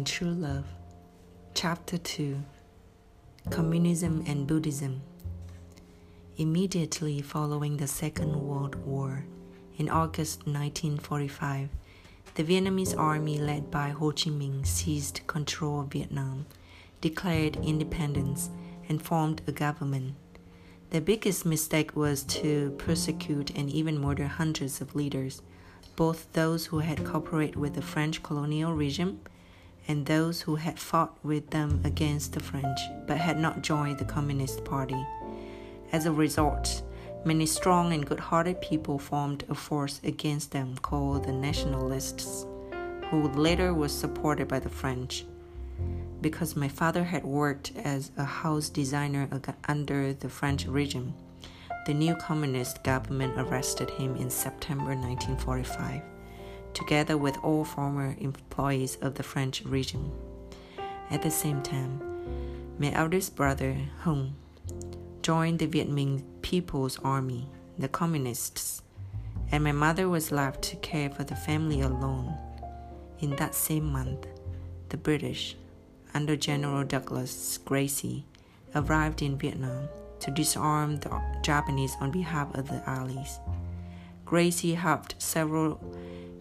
Finding True Love, Chapter 2 Communism and Buddhism. Immediately following the Second World War, in August 1945, the Vietnamese army led by Ho Chi Minh seized control of Vietnam, declared independence, and formed a government. The biggest mistake was to persecute and even murder hundreds of leaders, both those who had cooperated with the French colonial regime and those who had fought with them against the French but had not joined the Communist Party. As a result, many strong and good hearted people formed a force against them called the Nationalists, who later was supported by the French because my father had worked as a house designer under the French regime. The new communist government arrested him in September 1945, together with all former employees of the French regime. At the same time, my eldest brother, Hung, joined the Viet Minh People's Army, the Communists, and my mother was left to care for the family alone. In that same month, the British under General Douglas Gracey, arrived in Vietnam to disarm the Japanese on behalf of the Allies. Gracey helped several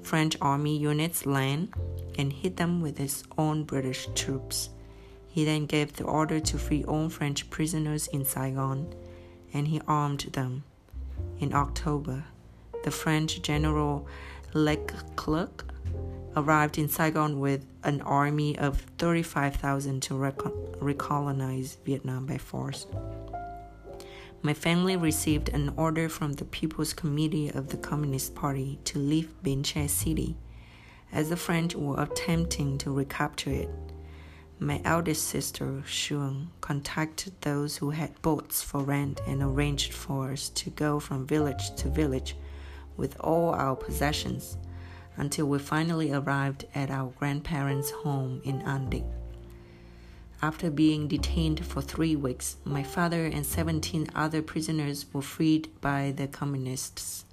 French army units land and hit them with his own British troops. He then gave the order to free all French prisoners in Saigon and he armed them. In October, the French General Leclerc arrived in Saigon with an army of 35,000 to recolonize Vietnam by force. My family received an order from the People's Committee of the Communist Party to leave Bến Tre City, as the French were attempting to recapture it. My eldest sister, Xuong, contacted those who had boats for rent and arranged for us to go from village to village with all our possessions until we finally arrived at our grandparents' home in An Định. After being detained for three weeks, my father and 17 other prisoners were freed by the communists.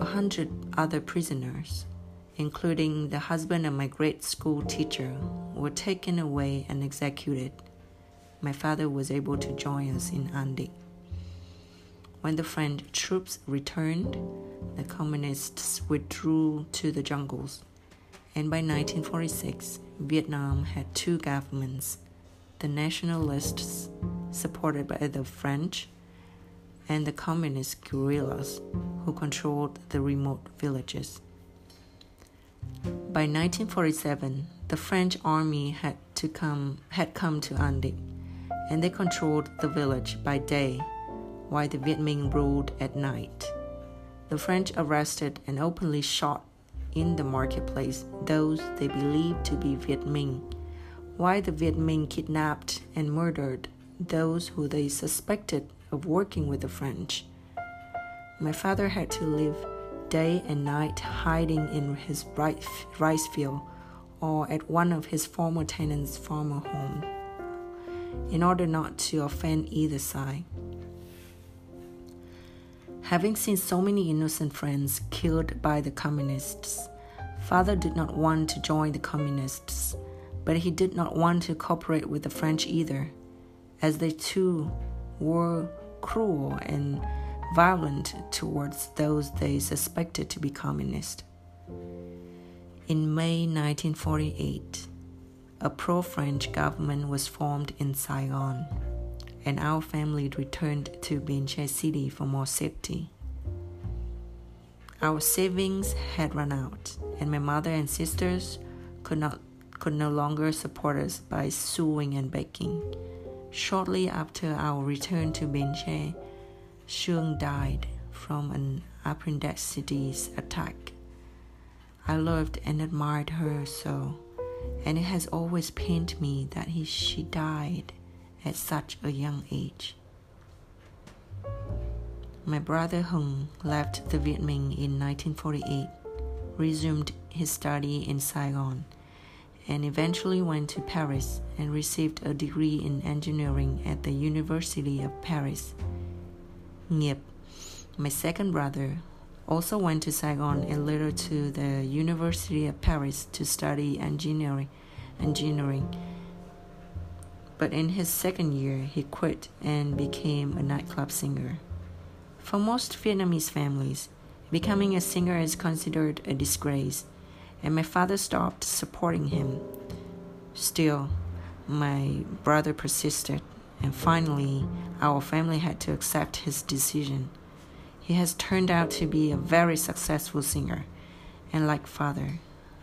A hundred other prisoners, including the husband of my grade school teacher, were taken away and executed. My father was able to join us in An Định. When the French troops returned, the communists withdrew to the jungles, and by 1946, Vietnam had two governments the nationalists, supported by the French, and the communist guerrillas, who controlled the remote villages. By 1947, the French army had to come had come to An Định, and they controlled the village by day while the Viet Minh ruled at night. The French arrested and openly shot in the marketplace those they believed to be Viet Minh, Why the Viet Minh kidnapped and murdered those who they suspected of working with the French. My father had to live day and night hiding in his rice field or at one of his former tenants' farmer home in order not to offend either side. Having seen so many innocent friends killed by the communists, father did not want to join the communists, but he did not want to cooperate with the French either, as they too were cruel and violent towards those they suspected to be communist. In May 1948, a pro French government was formed in Saigon and our family returned to Bến Tre City for more safety. Our savings had run out, and my mother and sisters could not could no longer support us by sewing and baking. Shortly after our return to Tre, Xuong died from an appendicitis attack. I loved and admired her so, and it has always pained me that he, she died at such a young age. My brother Hung left the Viet Minh in 1948, resumed his study in Saigon, and eventually went to Paris and received a degree in engineering at the University of Paris. Nghiệp, my second brother, also went to Saigon and later to the University of Paris to study engineering engineering. But in his second year, he quit and became a nightclub singer. For most Vietnamese families, becoming a singer is considered a disgrace, and my father stopped supporting him. Still, my brother persisted, and finally, our family had to accept his decision. He has turned out to be a very successful singer, and like father,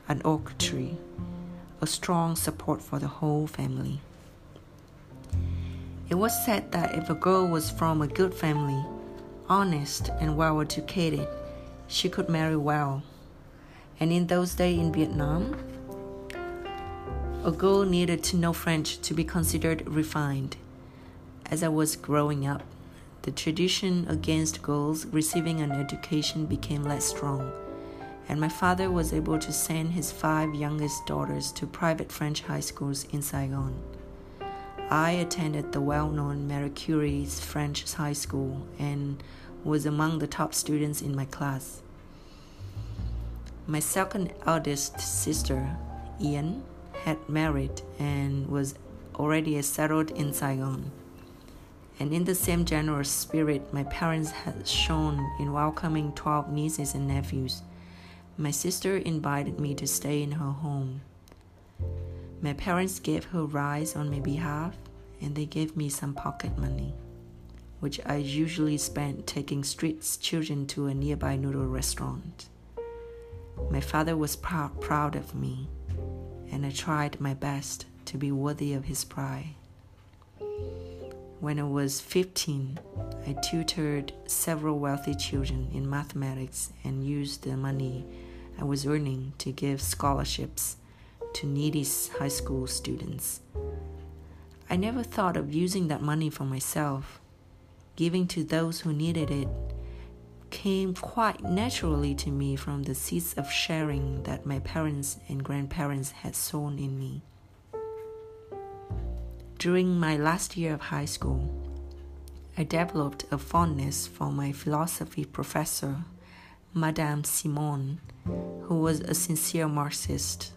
an oak tree, a strong support for the whole family. It was said that if a girl was from a good family, honest and well educated, she could marry well. And in those days in Vietnam, a girl needed to know French to be considered refined. As I was growing up, the tradition against girls receiving an education became less strong, and my father was able to send his five youngest daughters to private French high schools in Saigon. I attended the well known Marie Curie's French high school and was among the top students in my class. My second eldest sister, Ian, had married and was already settled in Saigon. And in the same generous spirit my parents had shown in welcoming 12 nieces and nephews, my sister invited me to stay in her home. My parents gave her rice on my behalf, and they gave me some pocket money, which I usually spent taking street children to a nearby noodle restaurant. My father was pr- proud of me, and I tried my best to be worthy of his pride. When I was 15, I tutored several wealthy children in mathematics and used the money I was earning to give scholarships to needy high school students. I never thought of using that money for myself. Giving to those who needed it came quite naturally to me from the seeds of sharing that my parents and grandparents had sown in me. During my last year of high school, I developed a fondness for my philosophy professor, Madame Simon, who was a sincere Marxist.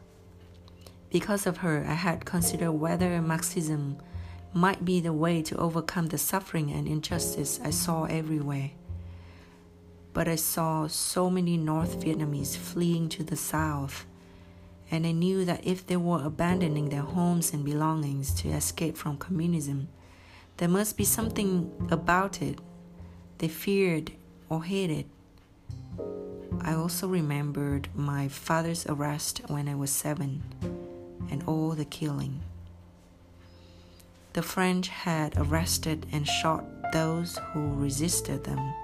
Because of her, I had considered whether Marxism might be the way to overcome the suffering and injustice I saw everywhere but I saw so many North Vietnamese fleeing to the south, and I knew that if they were abandoning their homes and belongings to escape from communism, there must be something about it they feared or hated. I also remembered my father's arrest when I was seven and all the killing. The French had arrested and shot those who resisted them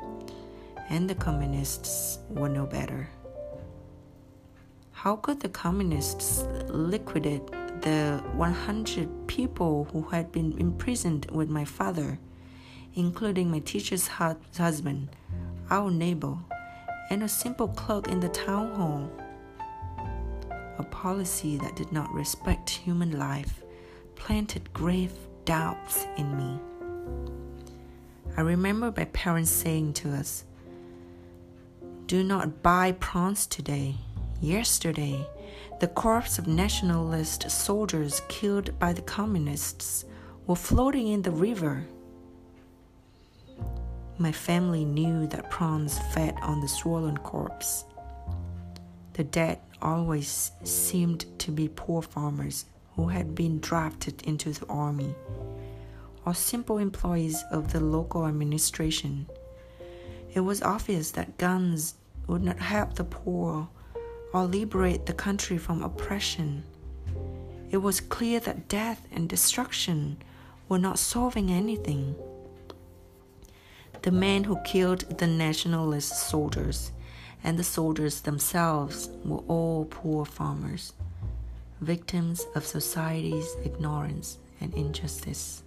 and the communists were no better. How could the communists liquidate the 100 people who had been imprisoned with my father, including my teacher's husband, our neighbor, and a simple clerk in the town hall? A policy that did not respect human life planted grave doubts in me. I remember my parents saying to us, do not buy prawns today. Yesterday, the corpse of nationalist soldiers killed by the communists were floating in the river. My family knew that prawns fed on the swollen corpse. The dead always seemed to be poor farmers who had been drafted into the army or simple employees of the local administration it was obvious that guns would not help the poor or liberate the country from oppression. It was clear that death and destruction were not solving anything. The men who killed the nationalist soldiers and the soldiers themselves were all poor farmers, victims of society's ignorance and injustice.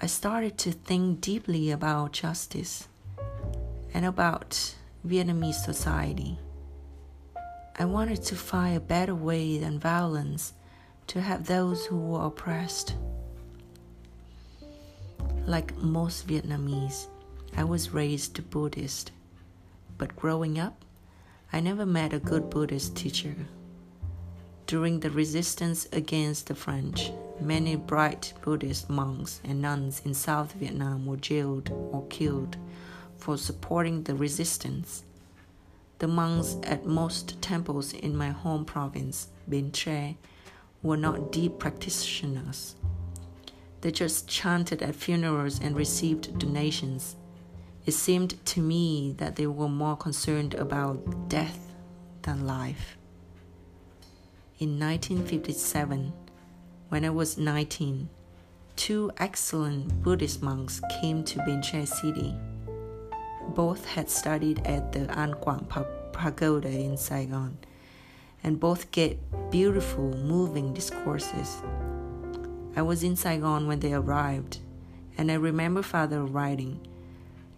I started to think deeply about justice and about Vietnamese society. I wanted to find a better way than violence to help those who were oppressed. Like most Vietnamese, I was raised Buddhist, but growing up, I never met a good Buddhist teacher. During the resistance against the French, many bright Buddhist monks and nuns in South Vietnam were jailed or killed for supporting the resistance. The monks at most temples in my home province, Bến Tre, were not deep practitioners. They just chanted at funerals and received donations. It seemed to me that they were more concerned about death than life. In 1957, when I was 19, two excellent Buddhist monks came to Bến Tre City. Both had studied at the An Quang Pagoda in Saigon, and both gave beautiful, moving discourses. I was in Saigon when they arrived, and I remember Father writing,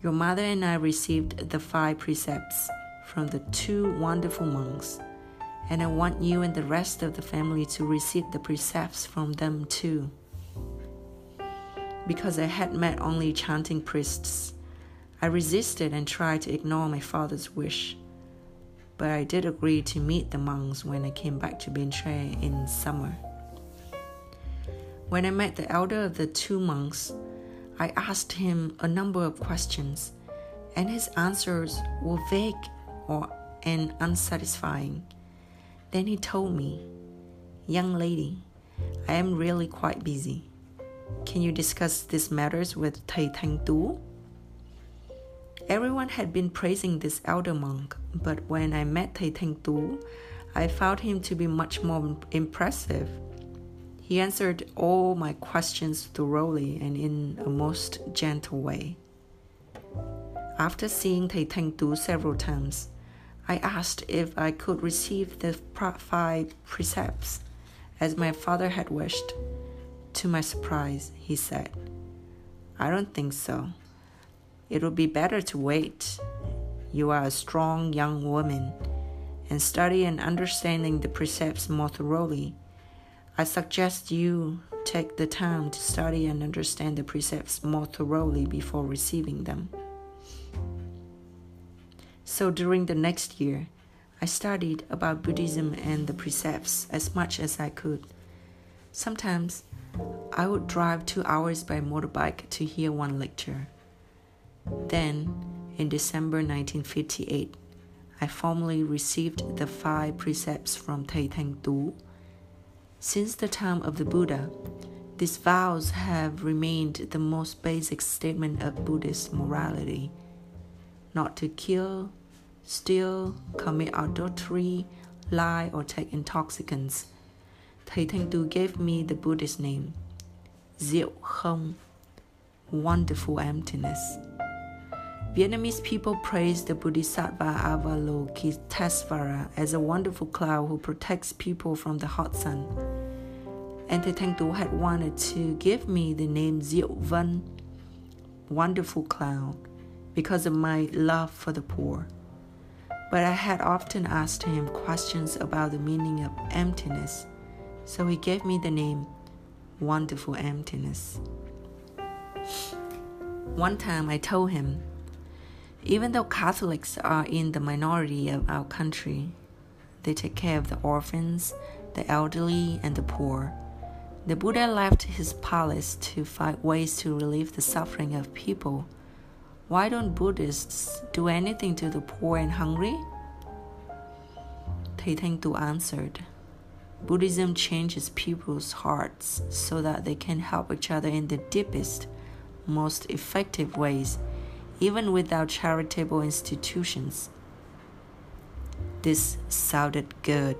Your mother and I received the five precepts from the two wonderful monks, and I want you and the rest of the family to receive the precepts from them too. Because I had met only chanting priests, I resisted and tried to ignore my father's wish. But I did agree to meet the monks when I came back to Bến Tre in summer. When I met the elder of the two monks, I asked him a number of questions, and his answers were vague or and unsatisfying. Then he told me, Young lady, I am really quite busy. Can you discuss these matters with Thầy Thanh Tu? Everyone had been praising this elder monk, but when I met Thầy Thanh Tu, I found him to be much more impressive he answered all my questions thoroughly and in a most gentle way. After seeing Thanh Tu several times, I asked if I could receive the five precepts, as my father had wished. To my surprise, he said, I don't think so. It would be better to wait. You are a strong young woman, and study and understanding the precepts more thoroughly I suggest you take the time to study and understand the precepts more thoroughly before receiving them. So during the next year, I studied about Buddhism and the precepts as much as I could. Sometimes I would drive two hours by motorbike to hear one lecture. Then, in December 1958, I formally received the five precepts from Thầy Thanh Tu since the time of the Buddha, these vows have remained the most basic statement of Buddhist morality not to kill, steal, commit adultery, lie, or take intoxicants. Thầy Thanh Tu gave me the Buddhist name, Diệu Không, wonderful emptiness. Vietnamese people praise the Bodhisattva Avalokitesvara as a wonderful cloud who protects people from the hot sun. And Thầy Thanh had wanted to give me the name Diệu wonderful clown, because of my love for the poor. But I had often asked him questions about the meaning of emptiness, so he gave me the name Wonderful Emptiness. One time I told him even though Catholics are in the minority of our country, they take care of the orphans, the elderly, and the poor. The Buddha left his palace to find ways to relieve the suffering of people. Why don't Buddhists do anything to the poor and hungry? Thầy Thanh Tu answered, Buddhism changes people's hearts so that they can help each other in the deepest, most effective ways even without charitable institutions. This sounded good,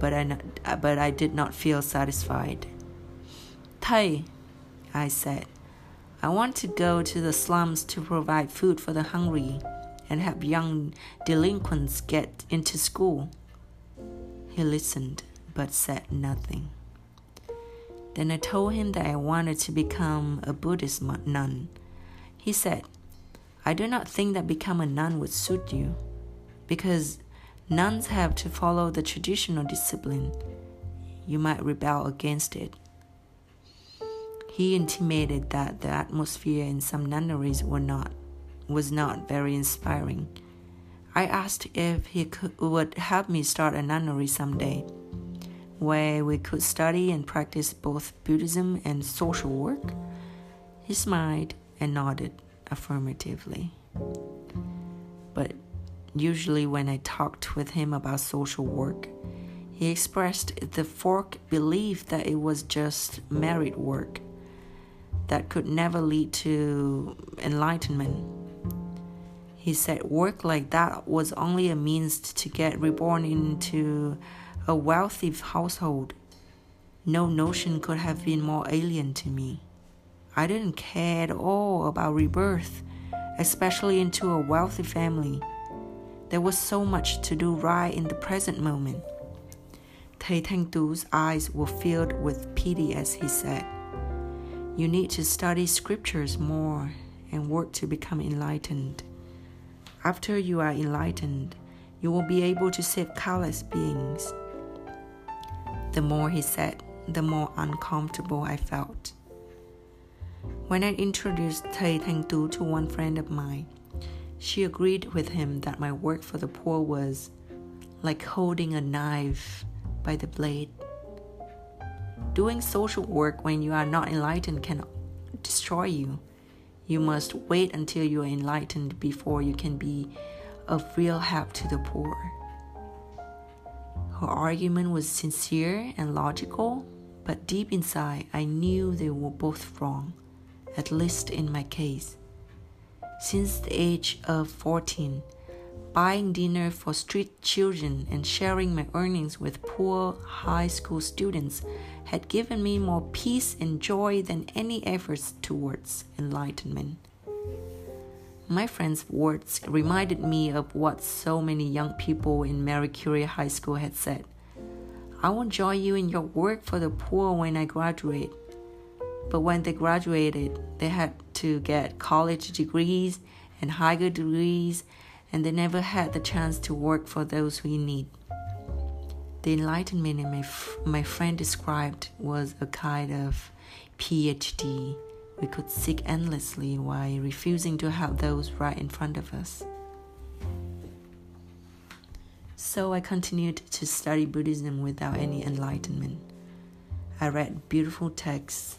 but I, but I did not feel satisfied. Thầy, I said, I want to go to the slums to provide food for the hungry and help young delinquents get into school. He listened but said nothing. Then I told him that I wanted to become a Buddhist nun. He said, I do not think that become a nun would suit you, because nuns have to follow the traditional discipline. You might rebel against it. He intimated that the atmosphere in some nunneries were not was not very inspiring. I asked if he could, would help me start a nunnery someday. where we could study and practice both Buddhism and social work? He smiled and nodded affirmatively. But usually, when I talked with him about social work, he expressed the fork belief that it was just merit work that could never lead to enlightenment. He said work like that was only a means to get reborn into a wealthy household. No notion could have been more alien to me. I didn't care at all about rebirth, especially into a wealthy family. There was so much to do right in the present moment. Thầy Thanh Tu's eyes were filled with pity as he said, You need to study scriptures more and work to become enlightened. After you are enlightened, you will be able to save countless beings. The more he said, the more uncomfortable I felt. When I introduced Thầy Thanh Tu to one friend of mine, she agreed with him that my work for the poor was like holding a knife by the blade. Doing social work when you are not enlightened can destroy you. You must wait until you are enlightened before you can be of real help to the poor. Her argument was sincere and logical, but deep inside, I knew they were both wrong, at least in my case. Since the age of 14, buying dinner for street children and sharing my earnings with poor high school students had given me more peace and joy than any efforts towards enlightenment. My friend's words reminded me of what so many young people in Marie Curie High School had said. I will join you in your work for the poor when I graduate. But when they graduated, they had to get college degrees and higher degrees and they never had the chance to work for those we need. The enlightenment my, f- my friend described was a kind of PhD we could seek endlessly while refusing to help those right in front of us. So I continued to study Buddhism without any enlightenment. I read beautiful texts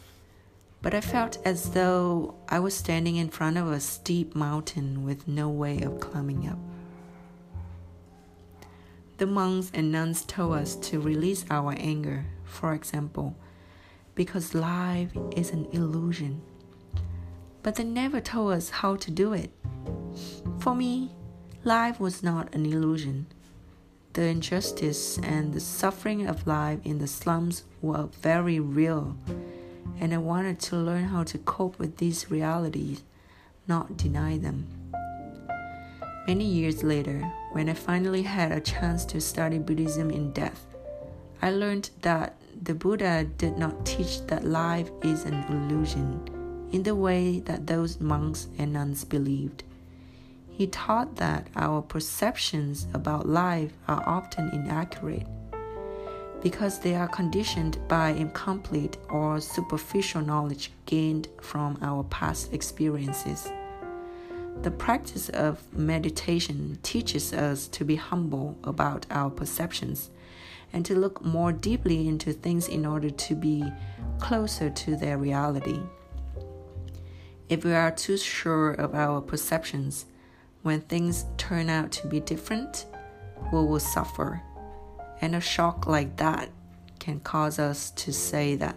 but I felt as though I was standing in front of a steep mountain with no way of climbing up. The monks and nuns told us to release our anger, for example, because life is an illusion. But they never told us how to do it. For me, life was not an illusion. The injustice and the suffering of life in the slums were very real and I wanted to learn how to cope with these realities, not deny them. Many years later, when I finally had a chance to study Buddhism in depth, I learned that the Buddha did not teach that life is an illusion in the way that those monks and nuns believed. He taught that our perceptions about life are often inaccurate because they are conditioned by incomplete or superficial knowledge gained from our past experiences. The practice of meditation teaches us to be humble about our perceptions and to look more deeply into things in order to be closer to their reality. If we are too sure of our perceptions, when things turn out to be different, we will suffer and a shock like that can cause us to say that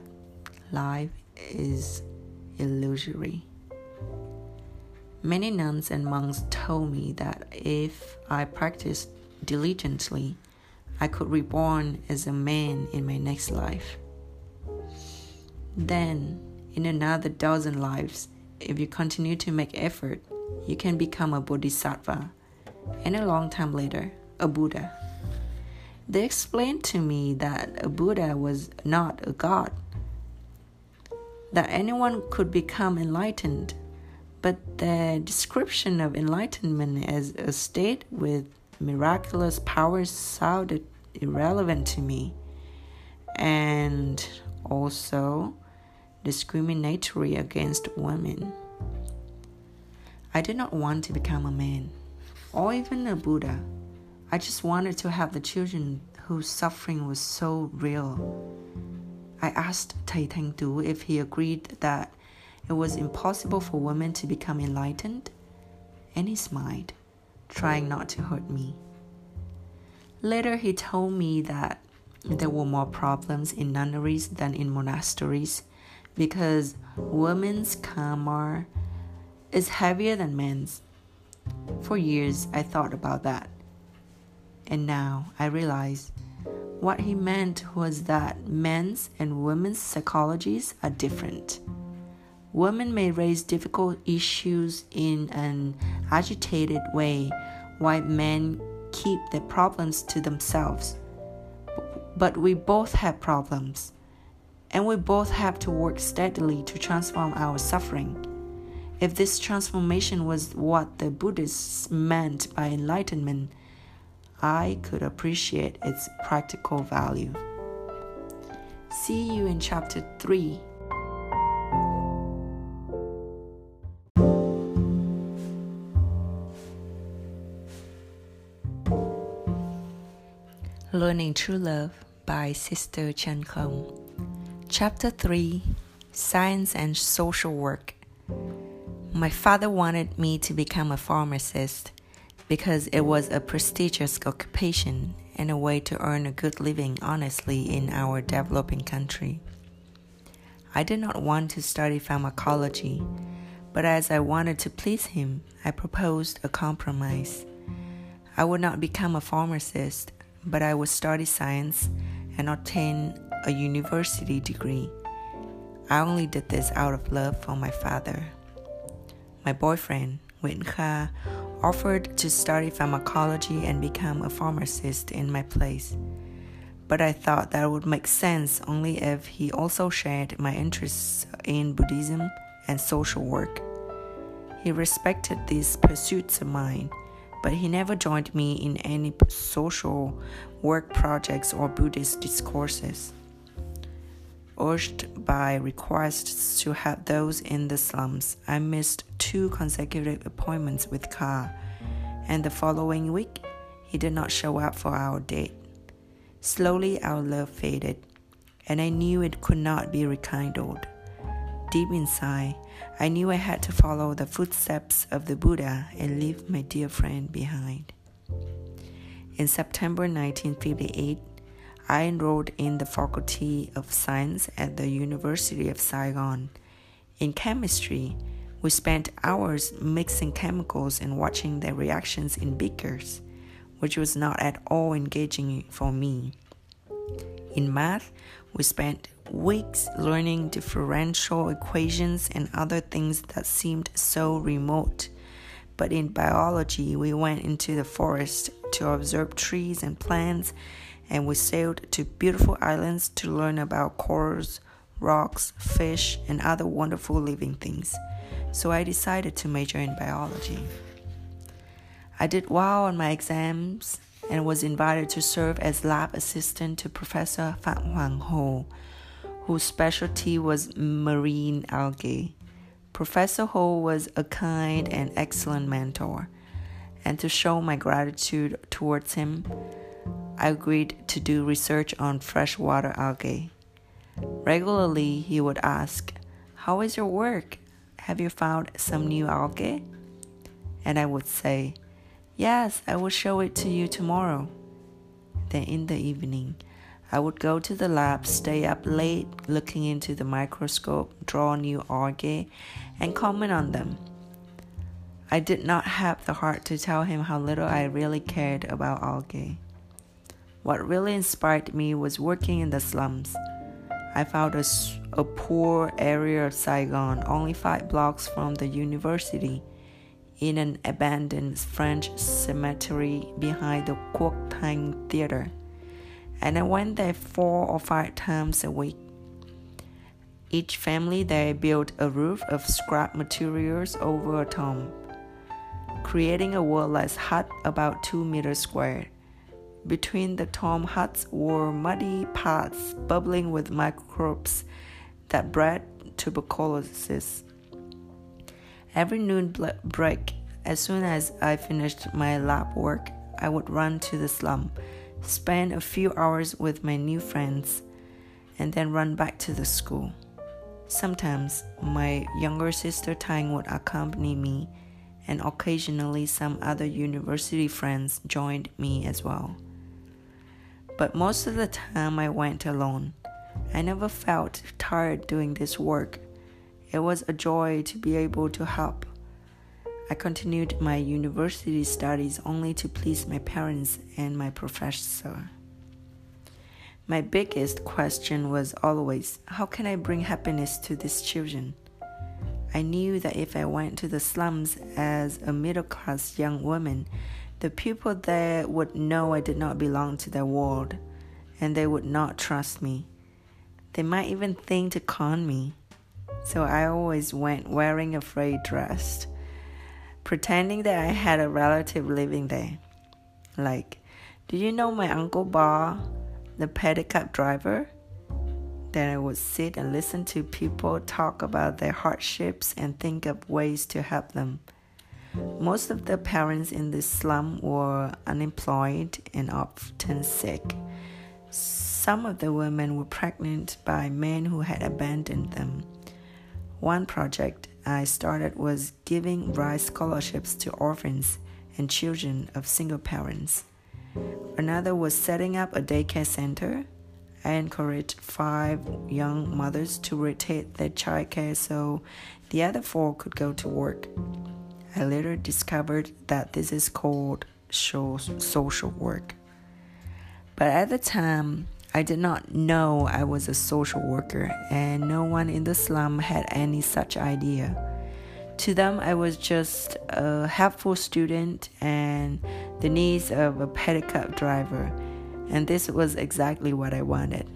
life is illusory. Many nuns and monks told me that if I practiced diligently, I could reborn as a man in my next life. Then, in another dozen lives, if you continue to make effort, you can become a bodhisattva, and a long time later, a Buddha. They explained to me that a Buddha was not a god, that anyone could become enlightened, but the description of enlightenment as a state with miraculous powers sounded irrelevant to me and also discriminatory against women. I did not want to become a man or even a Buddha. I just wanted to help the children whose suffering was so real. I asked Thầy Thanh Tu if he agreed that it was impossible for women to become enlightened, and he smiled, trying not to hurt me. Later, he told me that there were more problems in nunneries than in monasteries because women's karma is heavier than men's. For years, I thought about that. And now I realize what he meant was that men's and women's psychologies are different. Women may raise difficult issues in an agitated way, while men keep their problems to themselves. But we both have problems, and we both have to work steadily to transform our suffering. If this transformation was what the Buddhists meant by enlightenment, I could appreciate its practical value. See you in chapter 3. Learning True Love by Sister Chan Khong. Chapter 3 Science and Social Work. My father wanted me to become a pharmacist because it was a prestigious occupation and a way to earn a good living honestly in our developing country. I did not want to study pharmacology, but as I wanted to please him, I proposed a compromise. I would not become a pharmacist but I would study science and obtain a university degree. I only did this out of love for my father. My boyfriend, Nguyen Kha, offered to study pharmacology and become a pharmacist in my place. But I thought that would make sense only if he also shared my interests in Buddhism and social work. He respected these pursuits of mine but he never joined me in any social work projects or Buddhist discourses. Urged by requests to help those in the slums, I missed two consecutive appointments with Kha, and the following week, he did not show up for our date. Slowly, our love faded, and I knew it could not be rekindled. Deep inside, I knew I had to follow the footsteps of the Buddha and leave my dear friend behind. In September 1958, I enrolled in the Faculty of Science at the University of Saigon. In chemistry, we spent hours mixing chemicals and watching their reactions in beakers, which was not at all engaging for me. In math, we spent weeks learning differential equations and other things that seemed so remote. But in biology, we went into the forest to observe trees and plants, and we sailed to beautiful islands to learn about corals, rocks, fish, and other wonderful living things. So I decided to major in biology. I did well on my exams and was invited to serve as lab assistant to Professor Phạm Hoàng Ho, whose specialty was marine algae. Professor Ho was a kind and excellent mentor, and to show my gratitude towards him, I agreed to do research on freshwater algae. Regularly, he would ask, How is your work? Have you found some new algae? And I would say, Yes, I will show it to you tomorrow. Then in the evening, I would go to the lab, stay up late looking into the microscope, draw new algae, and comment on them. I did not have the heart to tell him how little I really cared about algae. What really inspired me was working in the slums. I found a, a poor area of Saigon, only five blocks from the university in an abandoned French cemetery behind the Quoc Thanh Theater. And I went there four or five times a week. Each family there built a roof of scrap materials over a tomb, creating a wall-less hut about two meters square. Between the tomb huts were muddy paths bubbling with microbes that bred tuberculosis. Every noon break, as soon as I finished my lab work, I would run to the slum spend a few hours with my new friends, and then run back to the school. Sometimes my younger sister Tang would accompany me, and occasionally some other university friends joined me as well. But most of the time I went alone. I never felt tired doing this work. It was a joy to be able to help. I continued my university studies only to please my parents and my professor. My biggest question was always how can I bring happiness to these children? I knew that if I went to the slums as a middle class young woman, the people there would know I did not belong to their world and they would not trust me. They might even think to con me. So I always went wearing a frayed dress, pretending that I had a relative living there. Like, do you know my Uncle Ba, the pedicab driver? Then I would sit and listen to people talk about their hardships and think of ways to help them. Most of the parents in the slum were unemployed and often sick. Some of the women were pregnant by men who had abandoned them. One project I started was giving rice scholarships to orphans and children of single parents. Another was setting up a daycare center. I encouraged five young mothers to rotate their childcare so the other four could go to work. I later discovered that this is called social work. But at the time, I did not know I was a social worker, and no one in the slum had any such idea. To them, I was just a helpful student and the needs of a pedicab driver, and this was exactly what I wanted.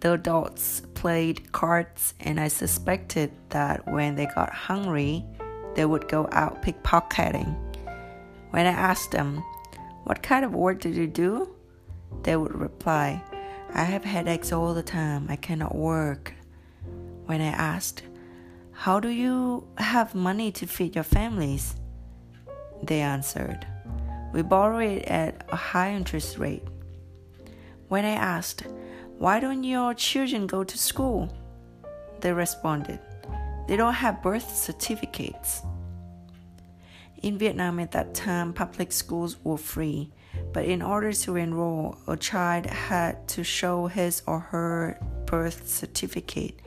The adults played cards, and I suspected that when they got hungry, they would go out pickpocketing. When I asked them, What kind of work did you do? they would reply, I have headaches all the time. I cannot work. When I asked, How do you have money to feed your families? They answered, We borrow it at a high interest rate. When I asked, Why don't your children go to school? They responded, They don't have birth certificates. In Vietnam at that time, public schools were free, but in order to enroll, a child had to show his or her birth certificate.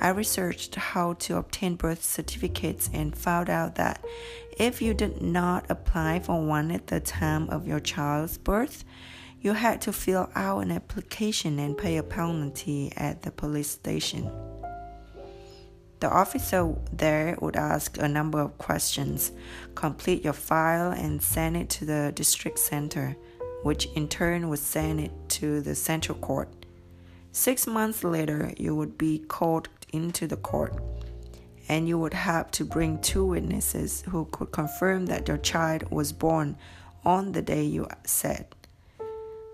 I researched how to obtain birth certificates and found out that if you did not apply for one at the time of your child's birth, you had to fill out an application and pay a penalty at the police station. The officer there would ask a number of questions, complete your file, and send it to the district center, which in turn would send it to the central court. Six months later, you would be called into the court, and you would have to bring two witnesses who could confirm that your child was born on the day you said.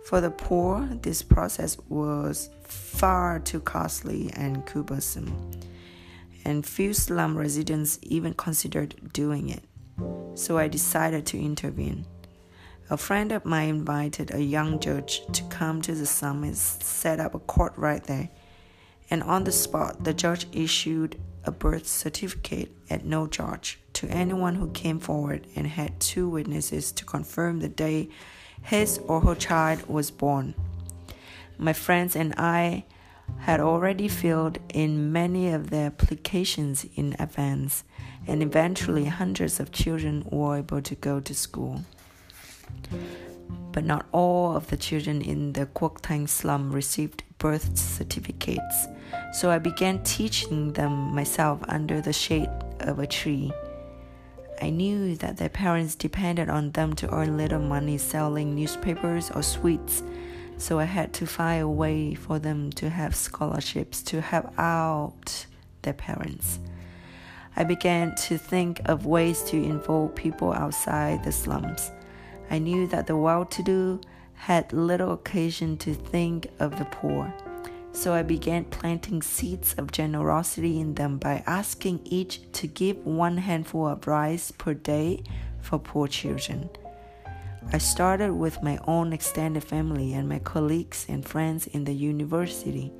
For the poor, this process was far too costly and cumbersome and few slum residents even considered doing it. So I decided to intervene. A friend of mine invited a young judge to come to the and set up a court right there. And on the spot, the judge issued a birth certificate at no charge to anyone who came forward and had two witnesses to confirm the day his or her child was born. My friends and I had already filled in many of their applications in advance, and eventually hundreds of children were able to go to school. But not all of the children in the Quoc Thanh slum received birth certificates, so I began teaching them myself under the shade of a tree. I knew that their parents depended on them to earn little money selling newspapers or sweets so I had to find a way for them to have scholarships to help out their parents. I began to think of ways to involve people outside the slums. I knew that the well to do had little occasion to think of the poor. So I began planting seeds of generosity in them by asking each to give one handful of rice per day for poor children. I started with my own extended family and my colleagues and friends in the university.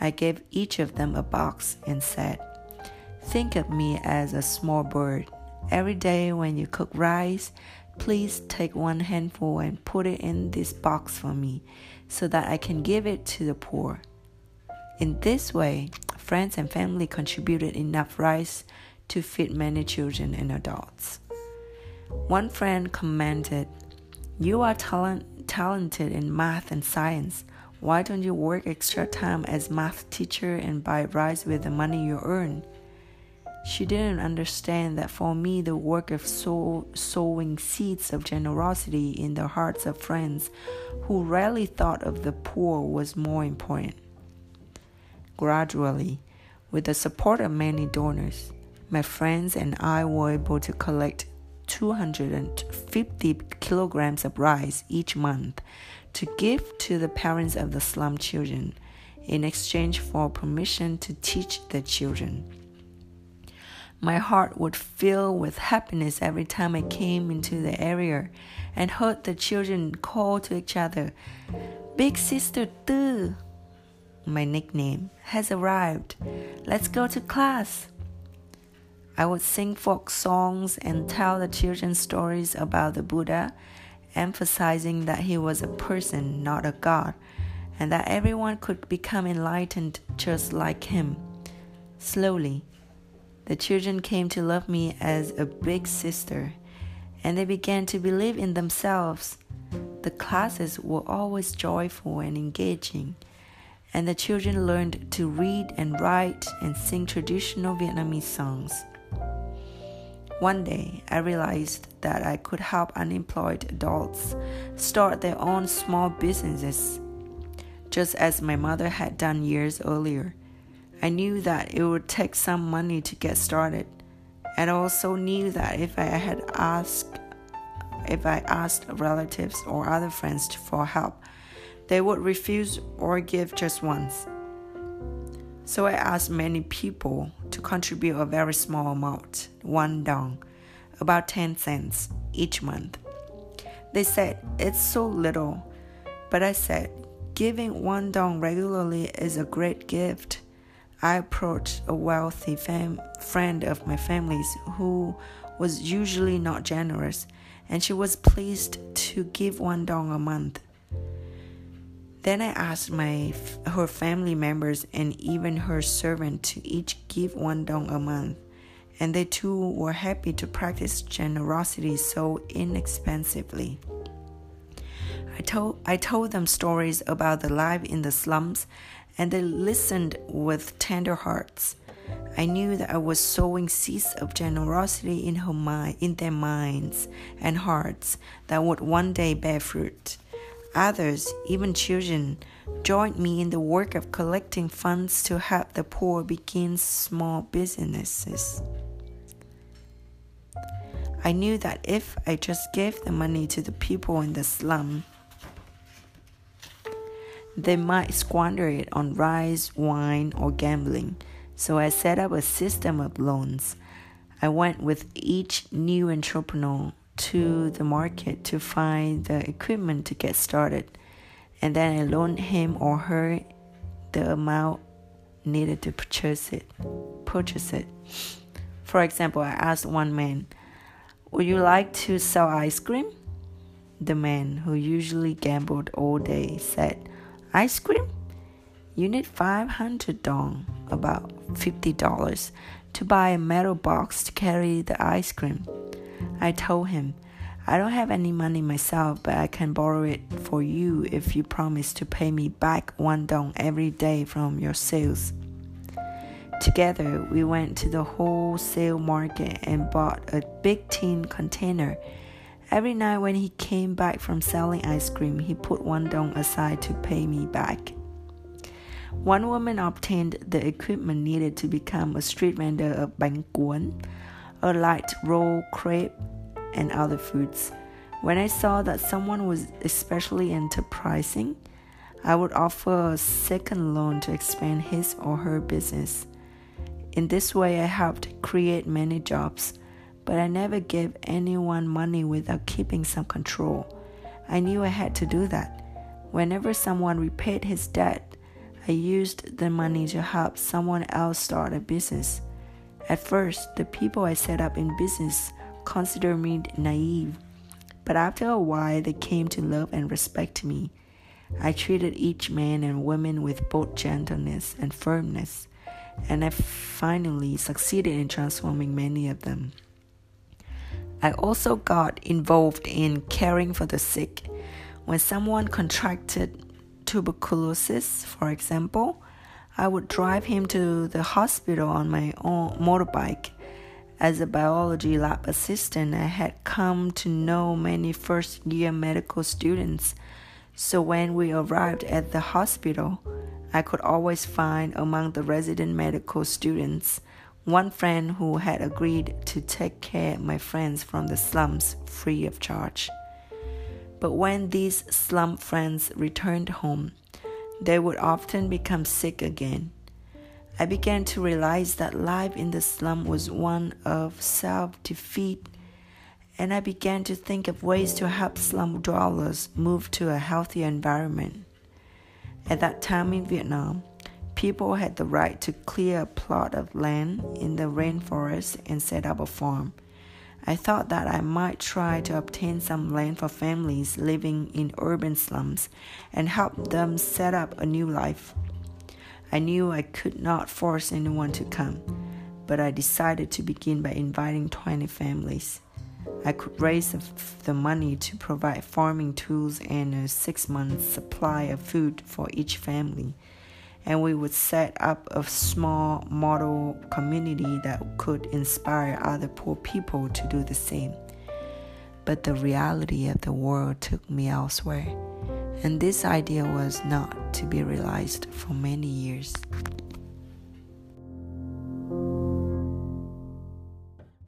I gave each of them a box and said, Think of me as a small bird. Every day when you cook rice, please take one handful and put it in this box for me so that I can give it to the poor. In this way, friends and family contributed enough rice to feed many children and adults. One friend commented, You are talent, talented in math and science. Why don't you work extra time as math teacher and buy rice with the money you earn? She didn't understand that for me, the work of sow, sowing seeds of generosity in the hearts of friends who rarely thought of the poor was more important. Gradually, with the support of many donors, my friends and I were able to collect 250 kilograms of rice each month to give to the parents of the slum children in exchange for permission to teach the children. My heart would fill with happiness every time I came into the area and heard the children call to each other, Big Sister Tu, my nickname, has arrived. Let's go to class. I would sing folk songs and tell the children stories about the Buddha, emphasizing that he was a person, not a god, and that everyone could become enlightened just like him. Slowly, the children came to love me as a big sister, and they began to believe in themselves. The classes were always joyful and engaging, and the children learned to read and write and sing traditional Vietnamese songs. One day, I realized that I could help unemployed adults start their own small businesses, just as my mother had done years earlier. I knew that it would take some money to get started, and also knew that if I had asked if I asked relatives or other friends for help, they would refuse or give just once. So I asked many people to contribute a very small amount, one dong, about 10 cents each month. They said it's so little, but I said giving one dong regularly is a great gift. I approached a wealthy fam- friend of my family's who was usually not generous, and she was pleased to give one dong a month. Then I asked my her family members and even her servant to each give one dong a month, and they too were happy to practice generosity so inexpensively. I told I told them stories about the life in the slums, and they listened with tender hearts. I knew that I was sowing seeds of generosity in her mind, in their minds and hearts that would one day bear fruit. Others, even children, joined me in the work of collecting funds to help the poor begin small businesses. I knew that if I just gave the money to the people in the slum, they might squander it on rice, wine, or gambling. So I set up a system of loans. I went with each new entrepreneur to the market to find the equipment to get started, and then I loaned him or her the amount needed to purchase it. Purchase it. For example, I asked one man, "Would you like to sell ice cream?" The man, who usually gambled all day, said, "Ice cream? You need 500 dong, about $50, to buy a metal box to carry the ice cream." I told him, I don't have any money myself, but I can borrow it for you if you promise to pay me back one dong every day from your sales. Together, we went to the wholesale market and bought a big tin container. Every night when he came back from selling ice cream, he put one dong aside to pay me back. One woman obtained the equipment needed to become a street vendor of bánh cuốn, a light roll crepe, and other foods. When I saw that someone was especially enterprising, I would offer a second loan to expand his or her business. In this way, I helped create many jobs, but I never gave anyone money without keeping some control. I knew I had to do that. Whenever someone repaid his debt, I used the money to help someone else start a business. At first, the people I set up in business considered me naive, but after a while, they came to love and respect me. I treated each man and woman with both gentleness and firmness, and I finally succeeded in transforming many of them. I also got involved in caring for the sick. When someone contracted tuberculosis, for example, I would drive him to the hospital on my own motorbike. As a biology lab assistant, I had come to know many first year medical students. So when we arrived at the hospital, I could always find among the resident medical students one friend who had agreed to take care of my friends from the slums free of charge. But when these slum friends returned home, they would often become sick again. I began to realize that life in the slum was one of self defeat, and I began to think of ways to help slum dwellers move to a healthier environment. At that time in Vietnam, People had the right to clear a plot of land in the rainforest and set up a farm. I thought that I might try to obtain some land for families living in urban slums and help them set up a new life. I knew I could not force anyone to come, but I decided to begin by inviting 20 families. I could raise the money to provide farming tools and a six month supply of food for each family and we would set up a small model community that could inspire other poor people to do the same. But the reality of the world took me elsewhere, and this idea was not to be realized for many years.